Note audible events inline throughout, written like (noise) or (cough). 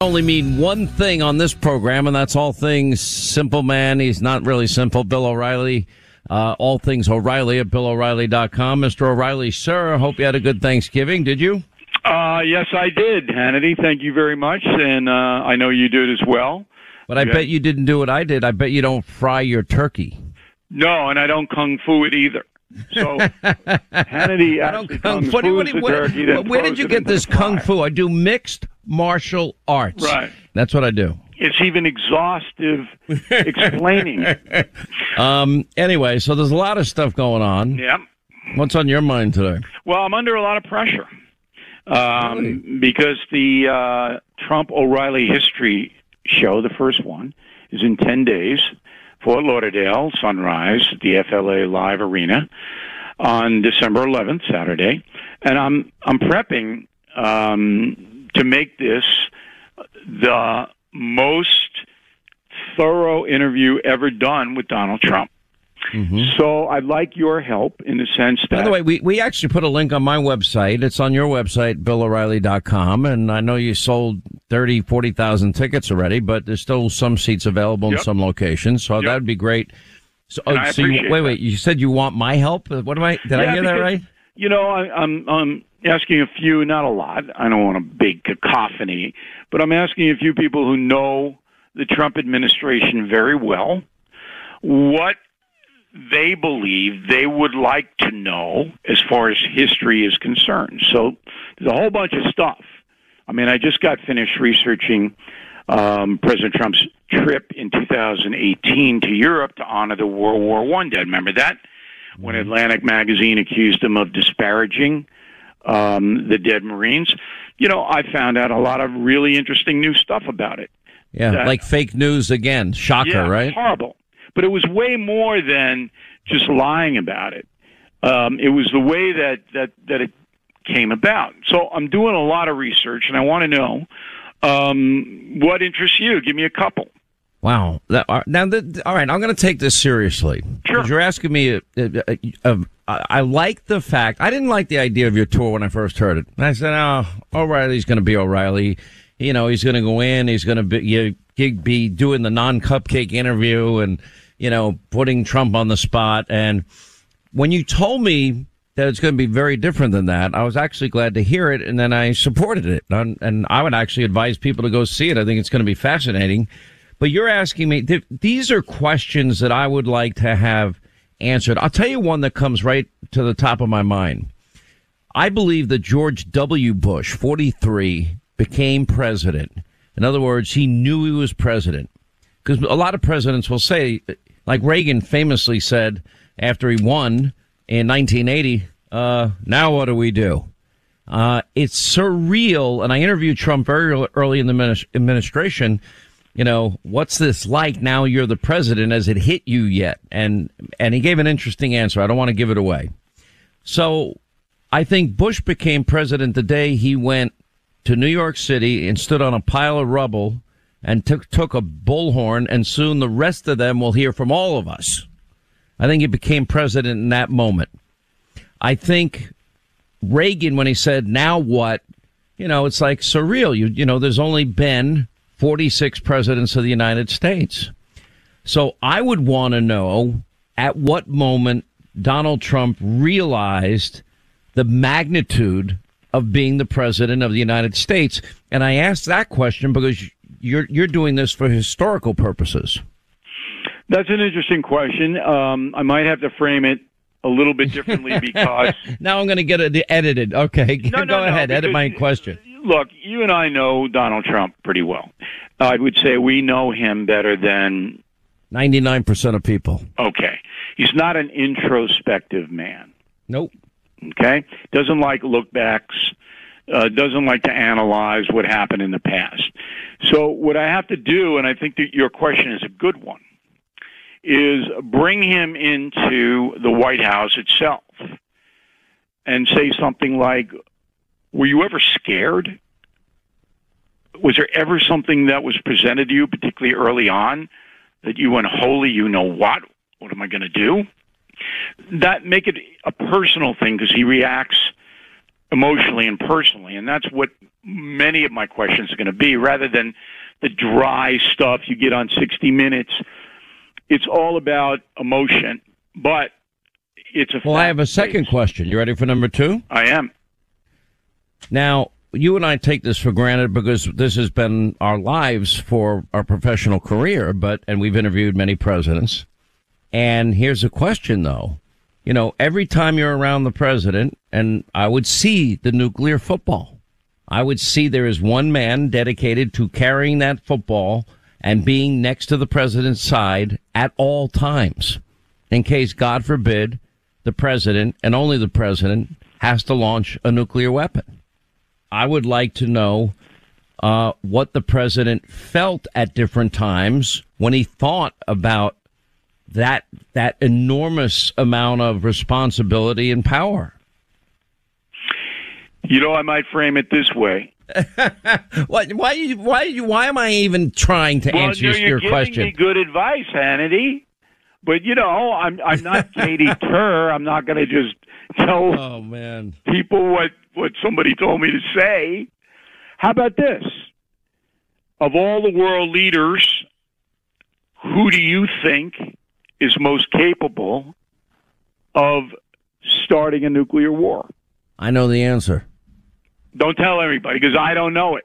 only mean one thing on this program, and that's all things simple man. He's not really simple. Bill O'Reilly, uh, all things O'Reilly at BillO'Reilly.com. Mr. O'Reilly, sir, hope you had a good Thanksgiving. Did you? Uh, yes, I did, Hannity. Thank you very much, and uh, I know you did as well. But I Yeah. bet you didn't do what I did. I bet you don't fry your turkey. No, and I don't kung fu it either. So (laughs) Hannity I don't actually kung kung fu. What, what, what- turkey. where did you get this kung fu? I do mixed martial arts. Right. That's what I do. It's even exhaustive explaining. (laughs) Um. Anyway, so there's a lot of stuff going on. Yeah. What's on your mind today? Well, I'm under a lot of pressure um, because the uh, Trump O'Reilly history show, the first one, is in 10 days. Fort Lauderdale, Sunrise, the FLA Live Arena on December 11th, Saturday. And I'm, I'm prepping um, to make this the most thorough interview ever done with Donald Trump. Mm-hmm. So I'd like your help in the sense that. By the way, we, we actually put a link on my website. It's on your website, BillO'Reilly.com. And I know you sold 30, 40,000 tickets already, but there's still some seats available in some locations. So that would be great. So, oh, I so you, appreciate wait, that. wait, you said you want my help? What am I, did I Yeah, hear that right? You know, I, I'm I'm asking a few, not a lot. I don't want a big cacophony, but I'm asking a few people who know the Trump administration very well what they believe they would like to know as far as history is concerned. So there's a whole bunch of stuff. I mean, I just got finished researching um, President Trump's trip in 2018 to Europe to honor the World War One dead. Remember that? When Atlantic magazine accused him of disparaging um, the dead Marines. You know, I found out a lot of really interesting new stuff about it. Yeah, that- like fake news again. Shocker, yeah, right? Horrible. But it was way more than just lying about it. Um, it was the way that, that, that it came about. So I'm doing a lot of research, and I want to know um, what interests you. Give me a couple. Wow. Now, the, all right, I'm going to take this seriously. Sure. You're asking me. Uh, uh, uh, I I like the fact. I didn't like the idea of your tour when I first heard it. I said, "Oh, O'Reilly's going to be O'Reilly. You know, he's going to go in. He's going to be you, he'd be doing the non-cupcake interview and you know putting Trump on the spot." And when you told me that it's going to be very different than that, I was actually glad to hear it, and then I supported it. And, and I would actually advise people to go see it. I think it's going to be fascinating. But you're asking me, th- these are questions that I would like to have answered. I'll tell you one that comes right to the top of my mind. I believe that George W. Bush, 43, became president. In other words, he knew he was president. Because a lot of presidents will say, like Reagan famously said after he won in 1980, uh, now what do we do? Uh, it's surreal. And I interviewed Trump very early in the administration. You know, what's this like now you're the president? Has it hit you yet? And, and he gave an interesting answer. I don't want to give it away. So I think Bush became president the day he went to New York City and stood on a pile of rubble and took, took a bullhorn and soon the rest of them will hear from all of us. I think he became president in that moment. I think Reagan, when he said, now what? You know, it's like surreal. You, you know, there's only been 46 presidents of the United States. So I would want to know at what moment Donald Trump realized the magnitude of being the president of the United States. And I ask that question because you're, you're doing this for historical purposes. That's an interesting question. Um, I might have to frame it a little bit differently (laughs) because Now I'm going to get it edited. Okay. No, Go no, no, ahead. Edit my question. Look, you and I know Donald Trump pretty well. I would say we know him better than 99% of people. okay. He's not an introspective man. Nope. Okay, doesn't like lookbacks. Uh, doesn't like to analyze what happened in the past. So what I have to do, and I think that your question is a good one, is bring him into the White House itself and say something like, "Were you ever scared? Was there ever something that was presented to you, particularly early on, that you went, holy, you know what? What am I going to do?" that make it a personal thing because he reacts emotionally and personally. And that's what many of my questions are going to be rather than the dry stuff you get on 60 Minutes. It's all about emotion, but it's a Well, I have a second question. You ready for number two? I am. Now, you and I take this for granted because this has been our lives for our professional career, but, and we've interviewed many presidents. And here's a question though. You know, every time you're around the president, and I would see the nuclear football, I would see there is one man dedicated to carrying that football and being next to the president's side at all times in case, God forbid, the president and only the president has to launch a nuclear weapon. I would like to know uh, what the president felt at different times when he thought about that that enormous amount of responsibility and power. You know, I might frame it this way. (laughs) why, why, why, why am I even trying to well, answer you're, your giving question? me good advice, Hannity. But you know, I'm I'm not (laughs) Katy Tur. I'm not going to just tell oh man, people what what somebody told me to say. How about this? Of all the world leaders, who do you think is most capable of starting a nuclear war? I know the answer. Don't tell everybody because I don't know it.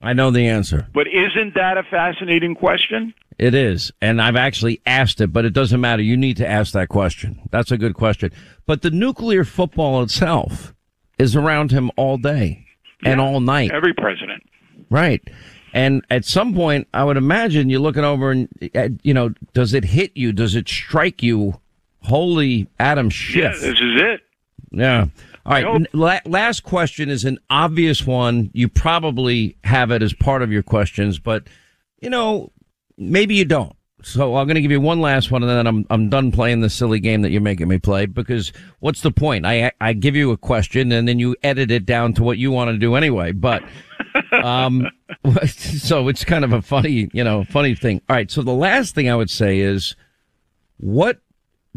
I know the answer. But isn't that a fascinating question? It is. And I've actually asked it, but it doesn't matter. You need to ask that question. That's a good question. But the nuclear football itself is around him all day and all night. Every president. Right. And at some point, I would imagine you're looking over and, uh, you know, does it hit you? Does it strike you? Holy Adam Schiff. Yeah, this is it. Yeah. All right. I hope- n- La- last question is an obvious one. You probably have it as part of your questions, but you know, maybe you don't. So I'm going to give you one last one, and then I'm I'm done playing the silly game that you're making me play. Because what's the point? I I give you a question, and then you edit it down to what you want to do anyway. But um, (laughs) so it's kind of a funny, you know, funny thing. All right. So the last thing I would say is, what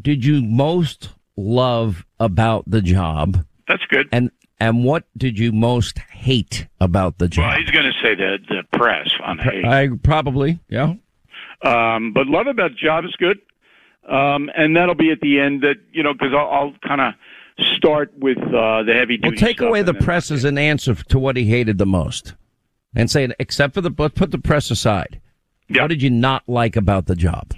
did you most love about the job? That's good. And and what did you most hate about the job? Well, he's going to say the the press on hate. I probably, yeah. Um, but love about job is good, um, and that'll be at the end. That you know, because I'll, I'll kind of start with uh, the heavy duty. Well, take away the press as an answer to what he hated the most, and say, except for the, put the press aside. Yeah. What did you not like about the job?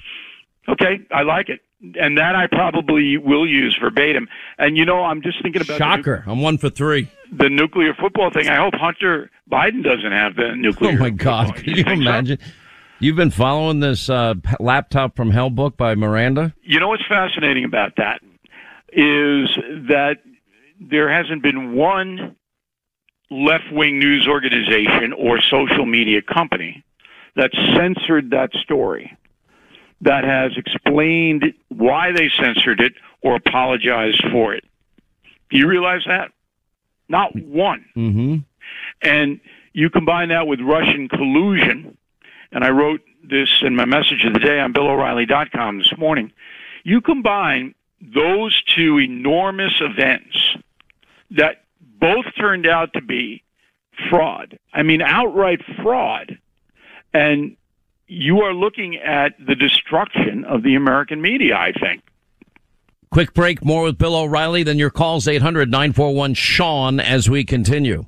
Okay, I like it, and that I probably will use verbatim. And you know, I'm just thinking about the, nu- Shocker! I'm one for three. the nuclear football thing. I hope Hunter Biden doesn't have the nuclear. (laughs) Oh my God! football. Can you think so? You've been following this uh, laptop from Hell book by Miranda. You know what's fascinating about that is that there hasn't been one left wing news organization or social media company that censored that story, that has explained why they censored it or apologized for it. Do you realize that? Not one. Mm-hmm. And you combine that with Russian collusion, and I wrote this in my message of the day on BillO'Reilly.com this morning. You combine those two enormous events that both turned out to be fraud. I mean, outright fraud. And you are looking at the destruction of the American media, I think. Quick break. More with Bill O'Reilly. Then your calls 800 941 Sean as we continue.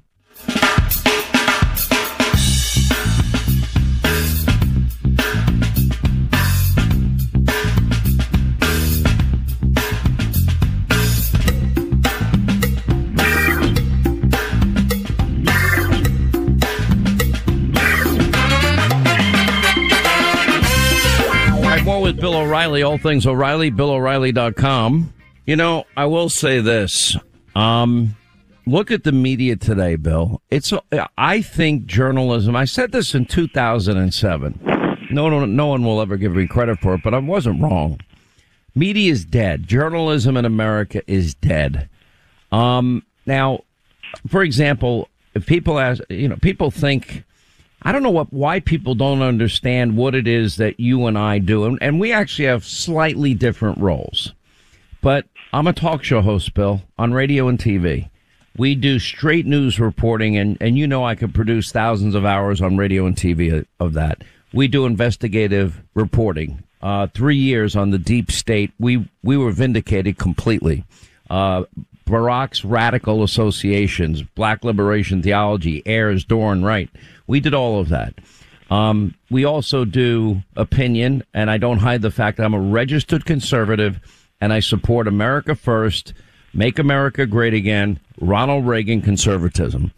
O'Reilly. All things O'Reilly, BillO'Reilly.com. You know, I will say this. Um, look at the media today, Bill. It's, I think journalism, I said this in 2007. No, no, no one will ever give me credit for it, but I wasn't wrong. Media is dead. Journalism in America is dead. Um, now, for example, if people ask, you know, people think, I don't know what why people don't understand what it is that you and I do, and, and we actually have slightly different roles. But I'm a talk show host, Bill, on radio and TV. We do straight news reporting, and, and you know I could produce thousands of hours on radio and TV of that. We do investigative reporting. Uh, three years on the deep state, we we were vindicated completely. Uh, Barack's radical associations, Black Liberation Theology, Ayers, Dohrn, Wright. We did all of that. Um, we also do opinion, and I don't hide the fact that I'm a registered conservative and I support America First, Make America Great Again, Ronald Reagan conservatism,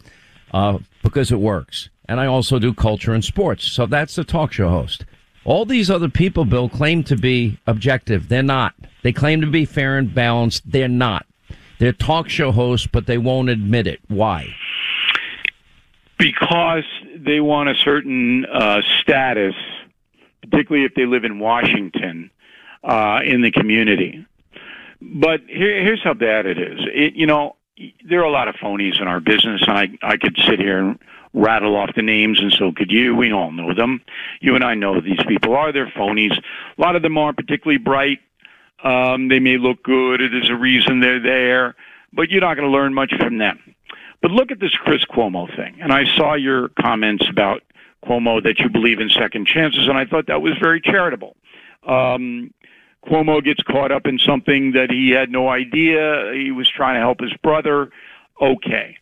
uh, because it works. And I also do culture and sports. So that's the talk show host. All these other people, Bill, claim to be objective. They're not. They claim to be fair and balanced. They're not. They're talk show hosts, but they won't admit it. Why? Because they want a certain uh, status, particularly if they live in Washington, uh, in the community. But here, here's how bad it is. It, you know, there are a lot of phonies in our business, and I, I could sit here and rattle off the names, and so could you. We all know them. You and I know these people are. They're phonies. A lot of them aren't particularly bright. Um, they may look good. There's a reason they're there, but you're not going to learn much from them. But look at this Chris Cuomo thing. And I saw your comments about Cuomo that you believe in second chances, and I thought that was very charitable. Um, Cuomo gets caught up in something that he had no idea. He was trying to help his brother. Okay.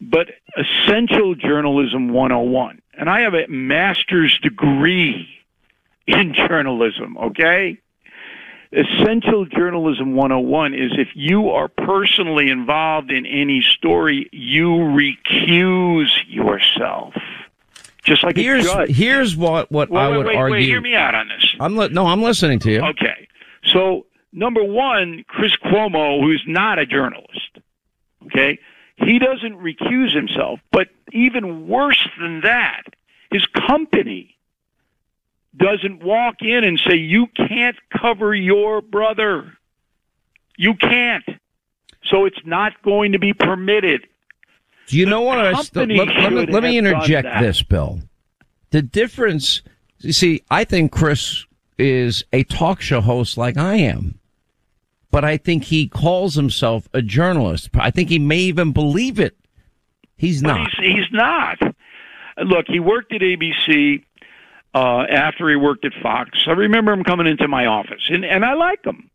But essential journalism 101. And I have a master's degree in journalism, okay? Essential Journalism 101 is if you are personally involved in any story, you recuse yourself. Just like here's. Here's what, what wait, I wait, would wait, argue. Wait, hear me out on this. I'm li- no, I'm listening to you. Okay. So, number one, Chris Cuomo, who's not a journalist, okay, he doesn't recuse himself. But even worse than that, his company doesn't walk in and say, you can't cover your brother. You can't. So it's not going to be permitted. Do you know what I st- let, let me, let me interject this, Bill. The difference, you see, I think Chris is a talk show host like I am, but I think he calls himself a journalist. I think he may even believe it. He's not. He's, he's not. Look, he worked at ABC uh, after he worked at Fox. I remember him coming into my office, and, and I like him.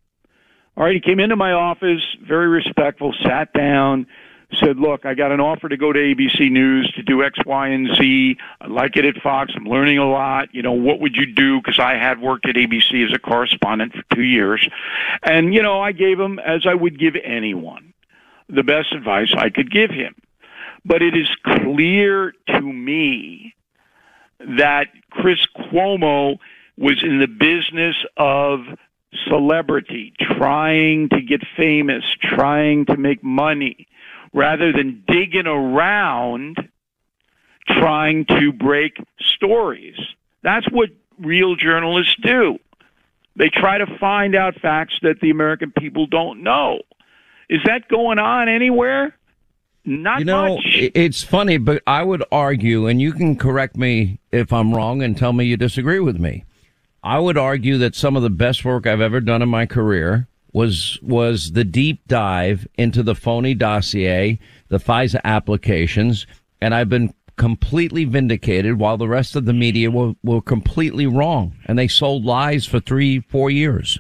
All right, he came into my office, very respectful, sat down, said, Look, I got an offer to go to ABC News to do X, Y, and Z. I like it at Fox. I'm learning a lot. You know, what would you do? Because I had worked at ABC as a correspondent for two years. And, you know, I gave him, as I would give anyone, the best advice I could give him. But it is clear to me that Chris Cuomo was in the business of celebrity, trying to get famous, trying to make money, rather than digging around trying to break stories. That's what real journalists do. They try to find out facts that the American people don't know. Is that going on anywhere? Not You know, much. it's funny, but I would argue, and you can correct me if I'm wrong and tell me you disagree with me. I would argue that some of the best work I've ever done in my career was was the deep dive into the phony dossier, the FISA applications, and I've been completely vindicated while the rest of the media were, were completely wrong and they sold lies for three, four years.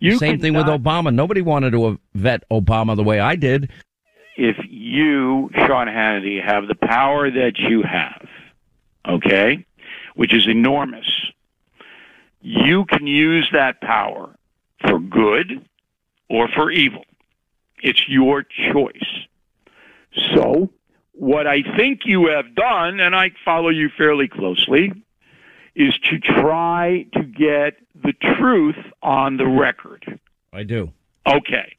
You Same could thing with Obama. Nobody wanted to vet Obama the way I did. If you, Sean Hannity, have the power that you have, okay, which is enormous, you can use that power for good or for evil. It's your choice. So, what I think you have done, and I follow you fairly closely, is to try to get the truth on the record. I do. Okay.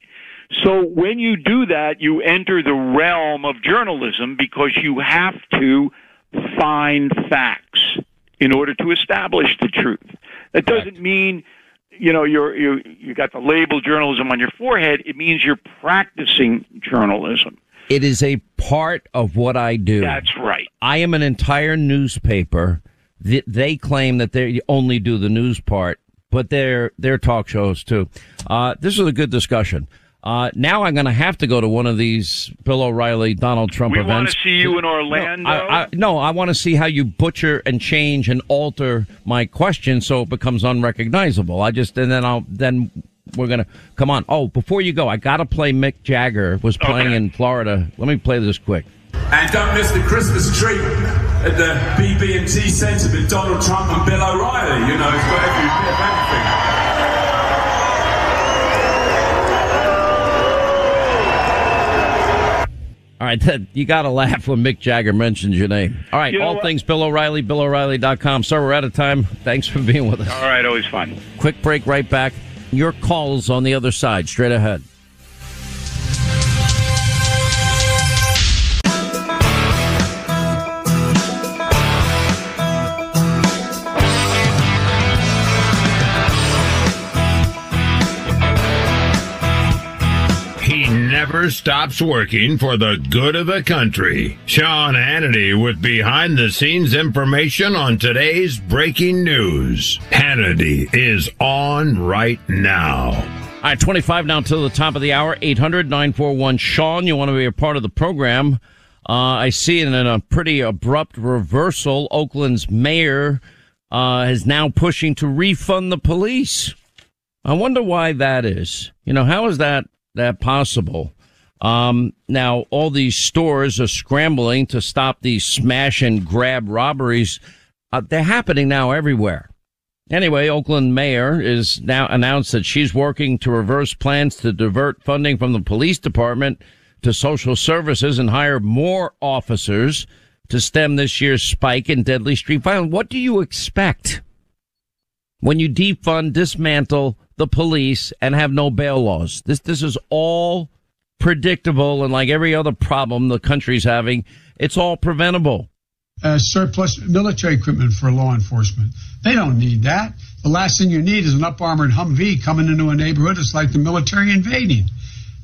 So when you do that, you enter the realm of journalism because you have to find facts in order to establish the truth. That doesn't mean you know you're you you got the label journalism on your forehead. It means you're practicing journalism. It is a part of what I do. That's right. I am an entire newspaper. Th- They claim that they only do the news part, but they're they're talk shows too. Uh, this is a good discussion. Uh, now I'm going to have to go to one of these Bill O'Reilly, Donald Trump we events. We want to see you in Orlando. No, I, I, no, I want to see how you butcher and change and alter my question so it becomes unrecognizable. I just and then I'll then we're gonna come on. Oh, before you go, I got to play Mick Jagger was playing okay. in Florida. Let me play this quick. And don't miss the Christmas tree at the BB&T Centre with Donald Trump and Bill O'Reilly. You know, it's got every bit of everything. All right, you got to laugh when Mick Jagger mentions your name. All right, you know all what? things Bill O'Reilly, BillO'Reilly.com. Sir, we're out of time. Thanks for being with us. All right, always fun. Quick break, right back. Your calls on the other side, straight ahead. Never stops working for the good of the country. Sean Hannity with behind the scenes information on today's breaking news. Hannity is on right now. All right, 25 now till the top of the hour. 800 941 Sean. You want to be a part of the program. Uh, I see in a pretty abrupt reversal, Oakland's mayor uh, is now pushing to refund the police. I wonder why that is. You know, how is that that possible? Um, now, all these stores are scrambling to stop these smash and grab robberies. Uh, they're happening now everywhere. Anyway, Oakland mayor is now announced that she's working to reverse plans to divert funding from the police department to social services and hire more officers to stem this year's spike in deadly street violence. What do you expect when you defund, dismantle the police and have no bail laws? This, this is all predictable and like every other problem the country's having, it's all preventable. Uh, surplus military equipment for law enforcement. They don't need that. The last thing you need is an up armored Humvee coming into a neighborhood. It's like the military invading.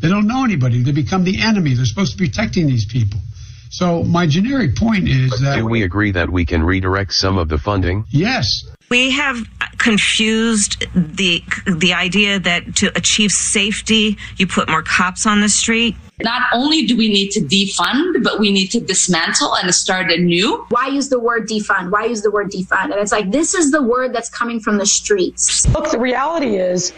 They don't know anybody. They become the enemy. They're supposed to be protecting these people. So my generic point is that. Do we agree that we can redirect some of the funding? Yes. We have confused the the idea that to achieve safety, you put more cops on the street. Not only do we need to defund, but we need to dismantle and start anew. Why use the word defund? Why use the word defund? And it's like this is the word that's coming from the streets. Look, the reality is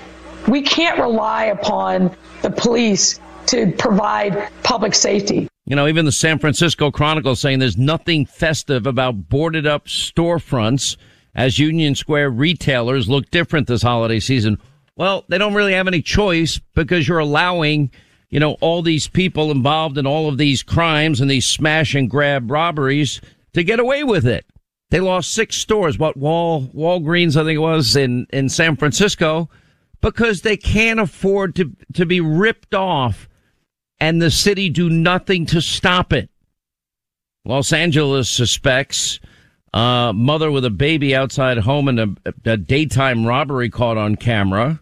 we can't rely upon the police to provide public safety. You know, even the San Francisco Chronicle saying there's nothing festive about boarded up storefronts as Union Square retailers look different this holiday season. Well, they don't really have any choice because you're allowing, you know, all these people involved in all of these crimes and these smash and grab robberies to get away with it. They lost six stores, what Wall Walgreens I think it was in in San Francisco because they can't afford to to be ripped off and the city do nothing to stop it. Los Angeles suspects uh, mother with a baby outside home and a, a, daytime robbery caught on camera.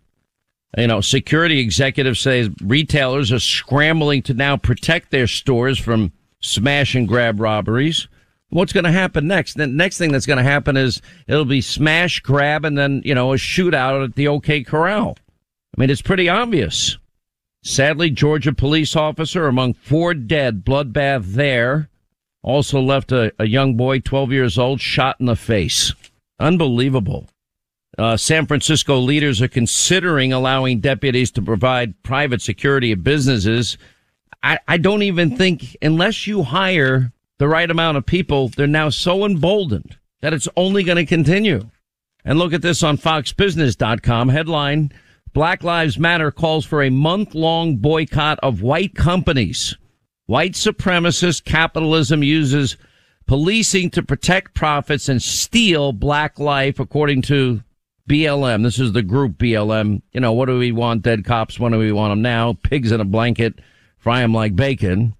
You know, security executives say retailers are scrambling to now protect their stores from smash and grab robberies. What's going to happen next? The next thing that's going to happen is it'll be smash, grab, and then, you know, a shootout at the OK Corral. I mean, it's pretty obvious. Sadly, Georgia police officer among four dead, bloodbath there. Also left a, a young boy, 12 years old, shot in the face. Unbelievable. Uh, San Francisco leaders are considering allowing deputies to provide private security of businesses. I, I don't even think, unless you hire the right amount of people, they're now so emboldened that it's only going to continue. And look at this on foxbusiness.com headline Black Lives Matter calls for a month long boycott of white companies. White supremacist capitalism uses policing to protect profits and steal black life, according to BLM. This is the group BLM. You know, what do we want? Dead cops. When do we want them now? Pigs in a blanket. Fry them like bacon.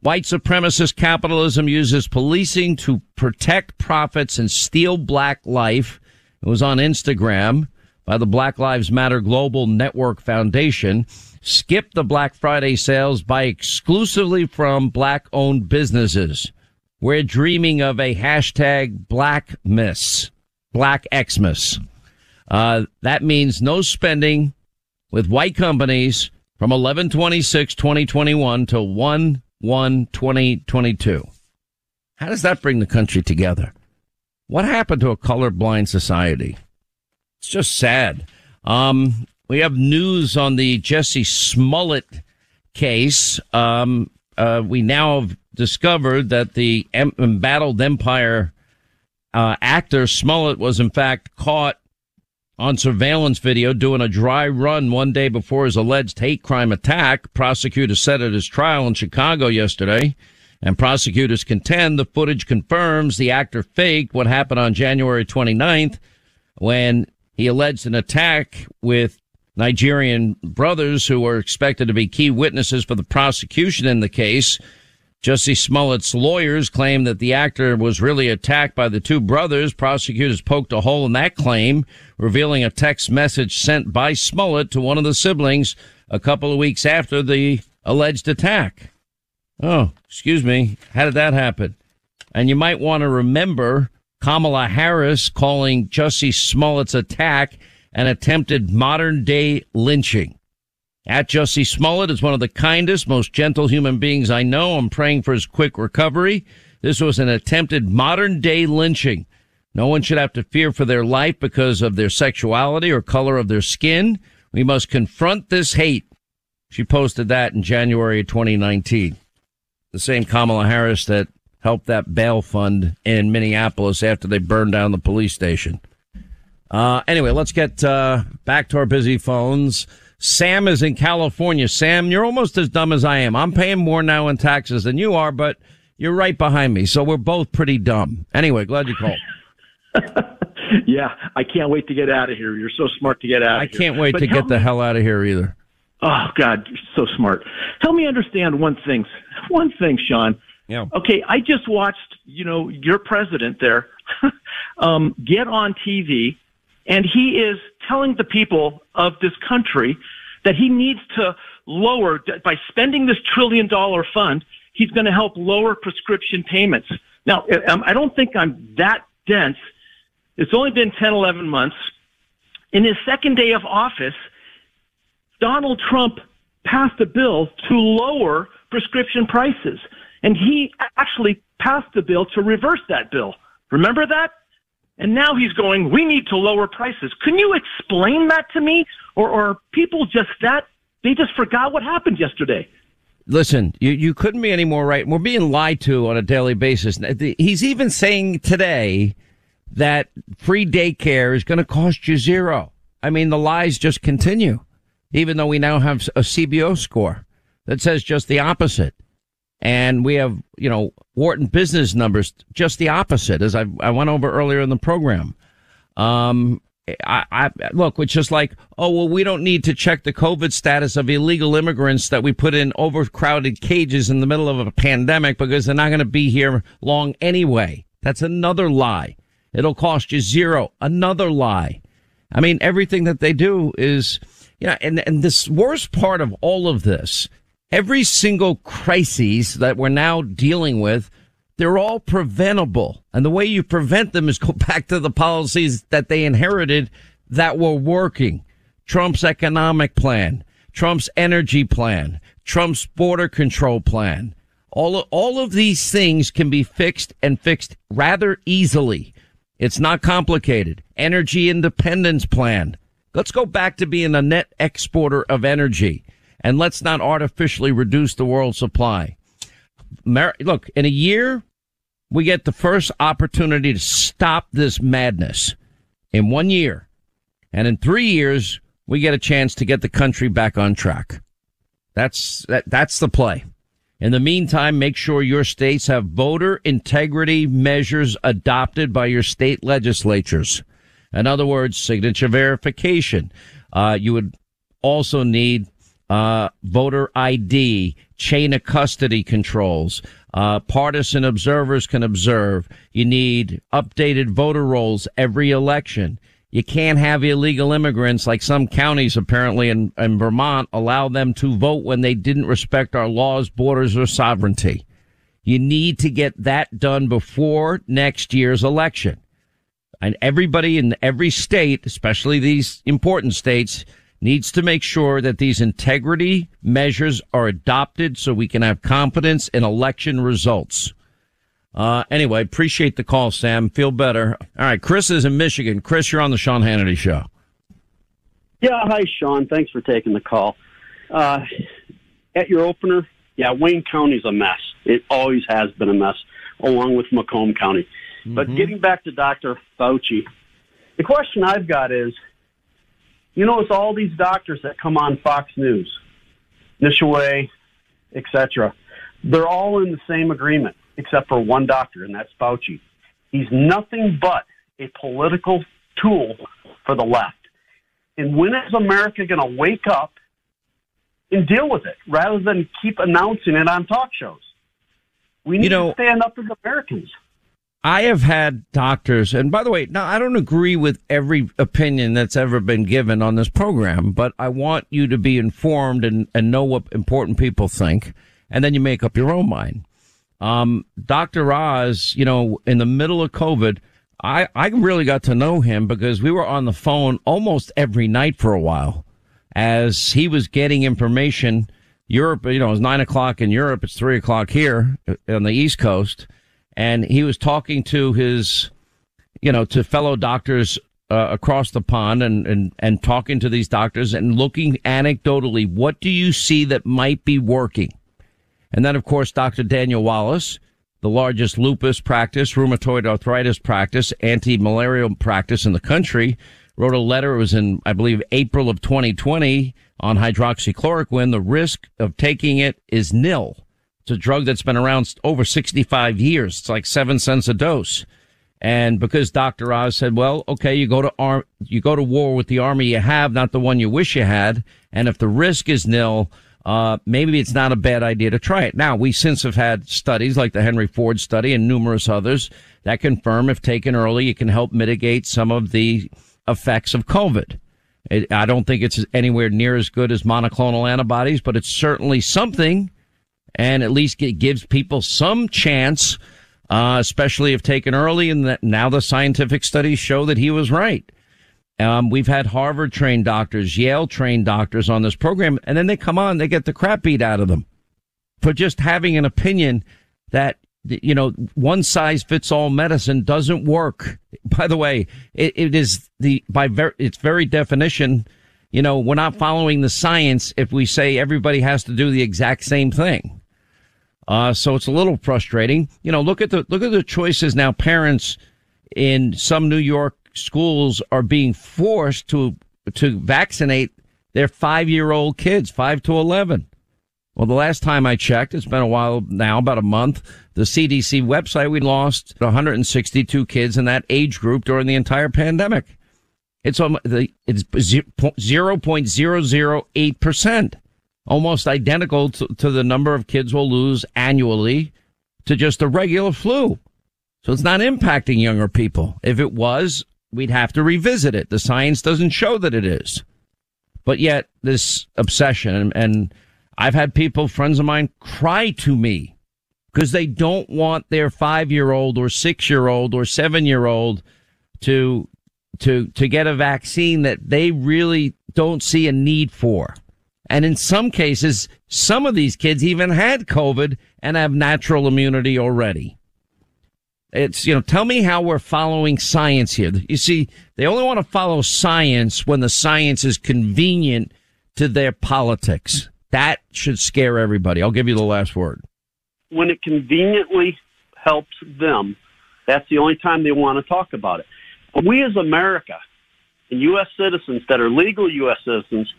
White supremacist capitalism uses policing to protect profits and steal black life. It was on Instagram by the Black Lives Matter Global Network Foundation. Skip the Black Friday sales, by exclusively from black owned businesses. We're dreaming of a hashtag Black Miss, Black Xmas. Uh, that means no spending with white companies from 1126 2021 to 1 1 2022. How does that bring the country together? What happened to a colorblind society? It's just sad. Um, we have news on the Jussie Smollett case. Um, uh, we now have discovered that the em- embattled Empire uh, actor Smollett was in fact caught on surveillance video doing a dry run one day before his alleged hate crime attack. Prosecutors said at his trial in Chicago yesterday. And prosecutors contend the footage confirms the actor faked what happened on January 29th when he alleged an attack with Nigerian brothers who were expected to be key witnesses for the prosecution in the case. Jussie Smollett's lawyers claim that the actor was really attacked by the two brothers. Prosecutors poked a hole in that claim, revealing a text message sent by Smollett to one of the siblings a couple of weeks after the alleged attack. Oh, excuse me. How did that happen? And you might want to remember Kamala Harris calling Jussie Smollett's attack an attempted modern day lynching. At Jussie Smollett is one of the kindest, most gentle human beings I know. I'm praying for his quick recovery. This was an attempted modern day lynching. No one should have to fear for their life because of their sexuality or color of their skin. We must confront this hate. She posted that in January 2019 the same Kamala Harris that helped that bail fund in Minneapolis after they burned down the police station. Uh, anyway, let's get uh, back to our busy phones. Sam is in California. Sam, you're almost as dumb as I am. I'm paying more now in taxes than you are, but you're right behind me, so we're both pretty dumb. Anyway, glad you called. (laughs) yeah, I can't wait to get out of here. You're so smart to get out. Of here. I can't wait but to get me, the hell out of here either. Oh God, you're so smart. Help me understand one thing. One thing, Sean. Yeah. Okay, I just watched, you know, your president there (laughs) um, get on TV, and he is telling the people of this country that he needs to lower by spending this trillion dollar fund. He's going to help lower prescription payments. Now, um, I don't think I'm that dense. It's only been 10, 11 months. In his second day of office, Donald Trump passed a bill to lower prescription prices. And he actually passed a bill to reverse that bill. Remember that? And now he's going, we need to lower prices. Can you explain that to me? Or, or are people just that, they just forgot what happened yesterday? Listen, you, you couldn't be any more right. We're being lied to on a daily basis. He's even saying today that free daycare is going to cost you zero. I mean, the lies just continue even though we now have a CBO score that says just the opposite. And we have, you know, Wharton business numbers just the opposite, as I, I went over earlier in the program. Um, I, I look, it's just like, oh, well, we don't need to check the COVID status of illegal immigrants that we put in overcrowded cages in the middle of a pandemic because they're not going to be here long anyway. That's another lie. It'll cost you zero. Another lie. I mean, everything that they do is, you know, and, and this worst part of all of this, every single crisis that we're now dealing with, they're all preventable. And the way you prevent them is go (laughs) back to the policies that they inherited that were working. Trump's economic plan, Trump's energy plan, Trump's border control plan. All, all of these things can be fixed and fixed rather easily. It's not complicated. Energy independence plan. Let's go back to being a net exporter of energy and let's not artificially reduce the world supply. Look, in a year, we get the first opportunity to stop this madness in one year. And in three years, we get a chance to get the country back on track. That's, that, that's the play. In the meantime, make sure your states have voter integrity measures adopted by your state legislatures. In other words, signature verification. Uh, you would also need uh, voter ID, chain of custody controls. Uh, partisan observers can observe. You need updated voter rolls every election. You can't have illegal immigrants like some counties apparently in, in Vermont allow them to vote when they didn't respect our laws, borders, or sovereignty. You need to get that done before next year's election and everybody in every state, especially these important states, needs to make sure that these integrity measures are adopted so we can have confidence in election results. Uh, anyway, appreciate the call, Sam. Feel better. All right, Chris is in Michigan. Chris, you're on the Sean Hannity show. Yeah, hi, Sean. Thanks for taking the call. Uh, at your opener, yeah, Wayne County's a mess. It always has been a mess, along with Macomb County. Mm-hmm. But getting back to Dr. Fauci, the question I've got is, you know, it's all these doctors that come on Fox News, Nesheiwat, etc. They're all in the same agreement, except for one doctor, and that's Fauci. He's nothing but a political tool for the left. And when is America going to wake up and deal with it rather than keep announcing it on talk shows? We need you know, to stand up as Americans. I have had doctors, and by the way, now I don't agree with every opinion that's ever been given on this program, but I want you to be informed and, and know what important people think, and then you make up your own mind. Um, Dr. Oz, you know, in the middle of COVID, I, I really got to know him because we were on the phone almost every night for a while as he was getting information. Europe, you know, it's nine o'clock in Europe. It's three o'clock here on the East Coast. And he was talking to his, you know, to fellow doctors uh, across the pond and, and, and talking to these doctors and looking anecdotally, what do you see that might be working? And then, of course, Dr. Daniel Wallace, the largest lupus practice, rheumatoid arthritis practice, anti-malarial practice in the country, wrote a letter. It was in, I believe, April of 2020 on hydroxychloroquine. The risk of taking it is nil. It's a drug that's been around over 65 years. It's like seven cents a dose. And because Dr. Oz said, well, okay, you go to ar- you go to war with the army you have, not the one you wish you had. And if the risk is nil, uh, maybe it's not a bad idea to try it. Now, we since have had studies like the Henry Ford study and numerous others that confirm if taken early, it can help mitigate some of the effects of COVID. It, I don't think it's anywhere near as good as monoclonal antibodies, but it's certainly something, and at least it gives people some chance, uh, especially if taken early. And now the scientific studies show that he was right. Um, we've had Harvard trained doctors, Yale trained doctors on this program, and then they come on, they get the crap beat out of them for just having an opinion that, you know, one size fits all medicine doesn't work. By the way, it, it is the, by ver- its very definition, you know, we're not following the science if we say everybody has to do the exact same thing. Uh, so it's a little frustrating. You know, look at the, look at the choices now parents in some New York schools are being forced to to vaccinate their five year old kids, five to eleven. Well, the last time I checked, it's been a while now, about a month. The CDC website, we lost 162 kids in that age group during the entire pandemic. It's on the it's 0.008 percent, almost identical to, to the number of kids we'll lose annually to just a regular flu. So it's not impacting younger people. If it was, we'd have to revisit it. The science doesn't show that it is. But yet, this obsession, and, and I've had people, friends of mine, cry to me because they don't want their five year old or six year old or seven year old to to to get a vaccine that they really don't see a need for. And in some cases, some of these kids even had COVID and have natural immunity already. It's, you know, tell me how we're following science here. You see, they only want to follow science when the science is convenient to their politics. That should scare everybody. I'll give you the last word. When it conveniently helps them, that's the only time they want to talk about it. We as America and U.S. citizens that are legal U.S. citizens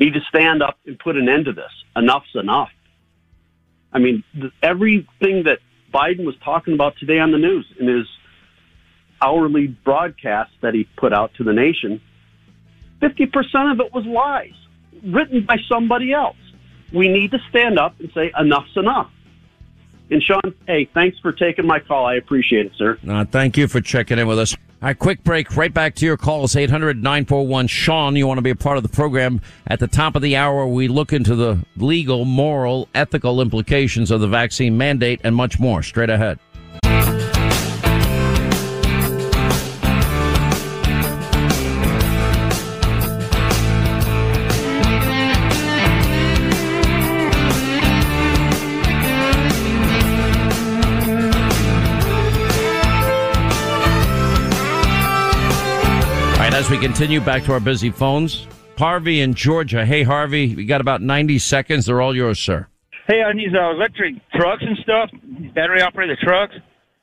need to stand up and put an end to this. Enough's enough. I mean, everything that Biden was talking about today on the news in his hourly broadcast that he put out to the nation, 50% of it was lies written by somebody else. We need to stand up and say, enough's enough. And Sean, hey, thanks for taking my call. I appreciate it, sir. Uh, thank you for checking in with us. All right, quick break. Right back to your calls. 800-941 Sean. You want to be a part of the program. At the top of the hour, we look into the legal, moral, ethical implications of the vaccine mandate and much more. Straight ahead. We continue back to our busy phones, Harvey in Georgia. Hey, Harvey, we got about 90 seconds. They're all yours, sir. Hey, on these uh, electric trucks and stuff, battery operated trucks.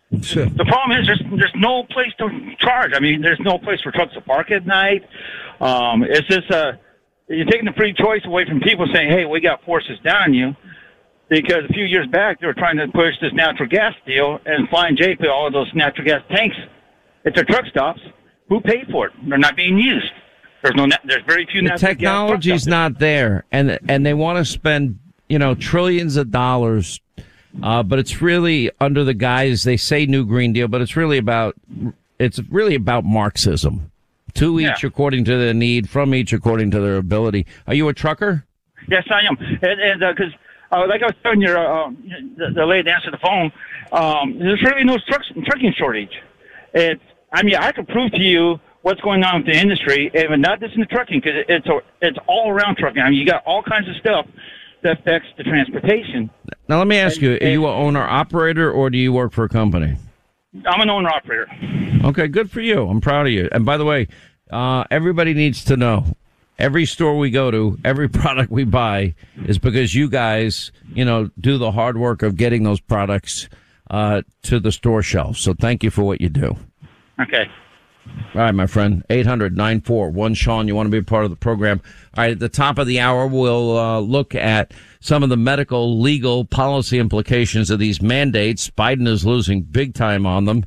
The problem is there's there's no place to charge. I mean, there's no place for trucks to park at night. Um, it's just uh, you're taking the free choice away from people saying, "Hey, we got forces down on you." Because a few years back they were trying to push this natural gas deal and flying JP all of those natural gas tanks at their truck stops. Who paid for it? They're not being used. There's no. There's very few. The technology's not there, and and they want to spend you know trillions of dollars, uh, but it's really under the guise they say New Green Deal, but it's really about it's really about Marxism. To each according to their need, from each according to their ability. Are you a trucker? Yes, I am. And and because, uh, like I was telling your uh, the, the lady answered the phone, um, there's really no trucks, trucking shortage. It's, I mean, I can prove to you what's going on with the industry, and not just in the trucking, because it's a, it's all around trucking. I mean, you got all kinds of stuff that affects the transportation. Now let me ask you: Are you an owner operator or do you work for a company? I'm an owner operator. Okay, good for you. I'm proud of you. And by the way, uh, everybody needs to know. Every store we go to, every (laughs) product we buy is because you guys, you know, do the hard work of getting those products uh, to the store shelves. So thank you for what you do. Okay. All right, my friend. 800 941 Sean, you want to be a part of the program. All right, at the top of the hour, we'll uh, look at some of the medical, legal, policy implications of these mandates. Biden is losing big time on them.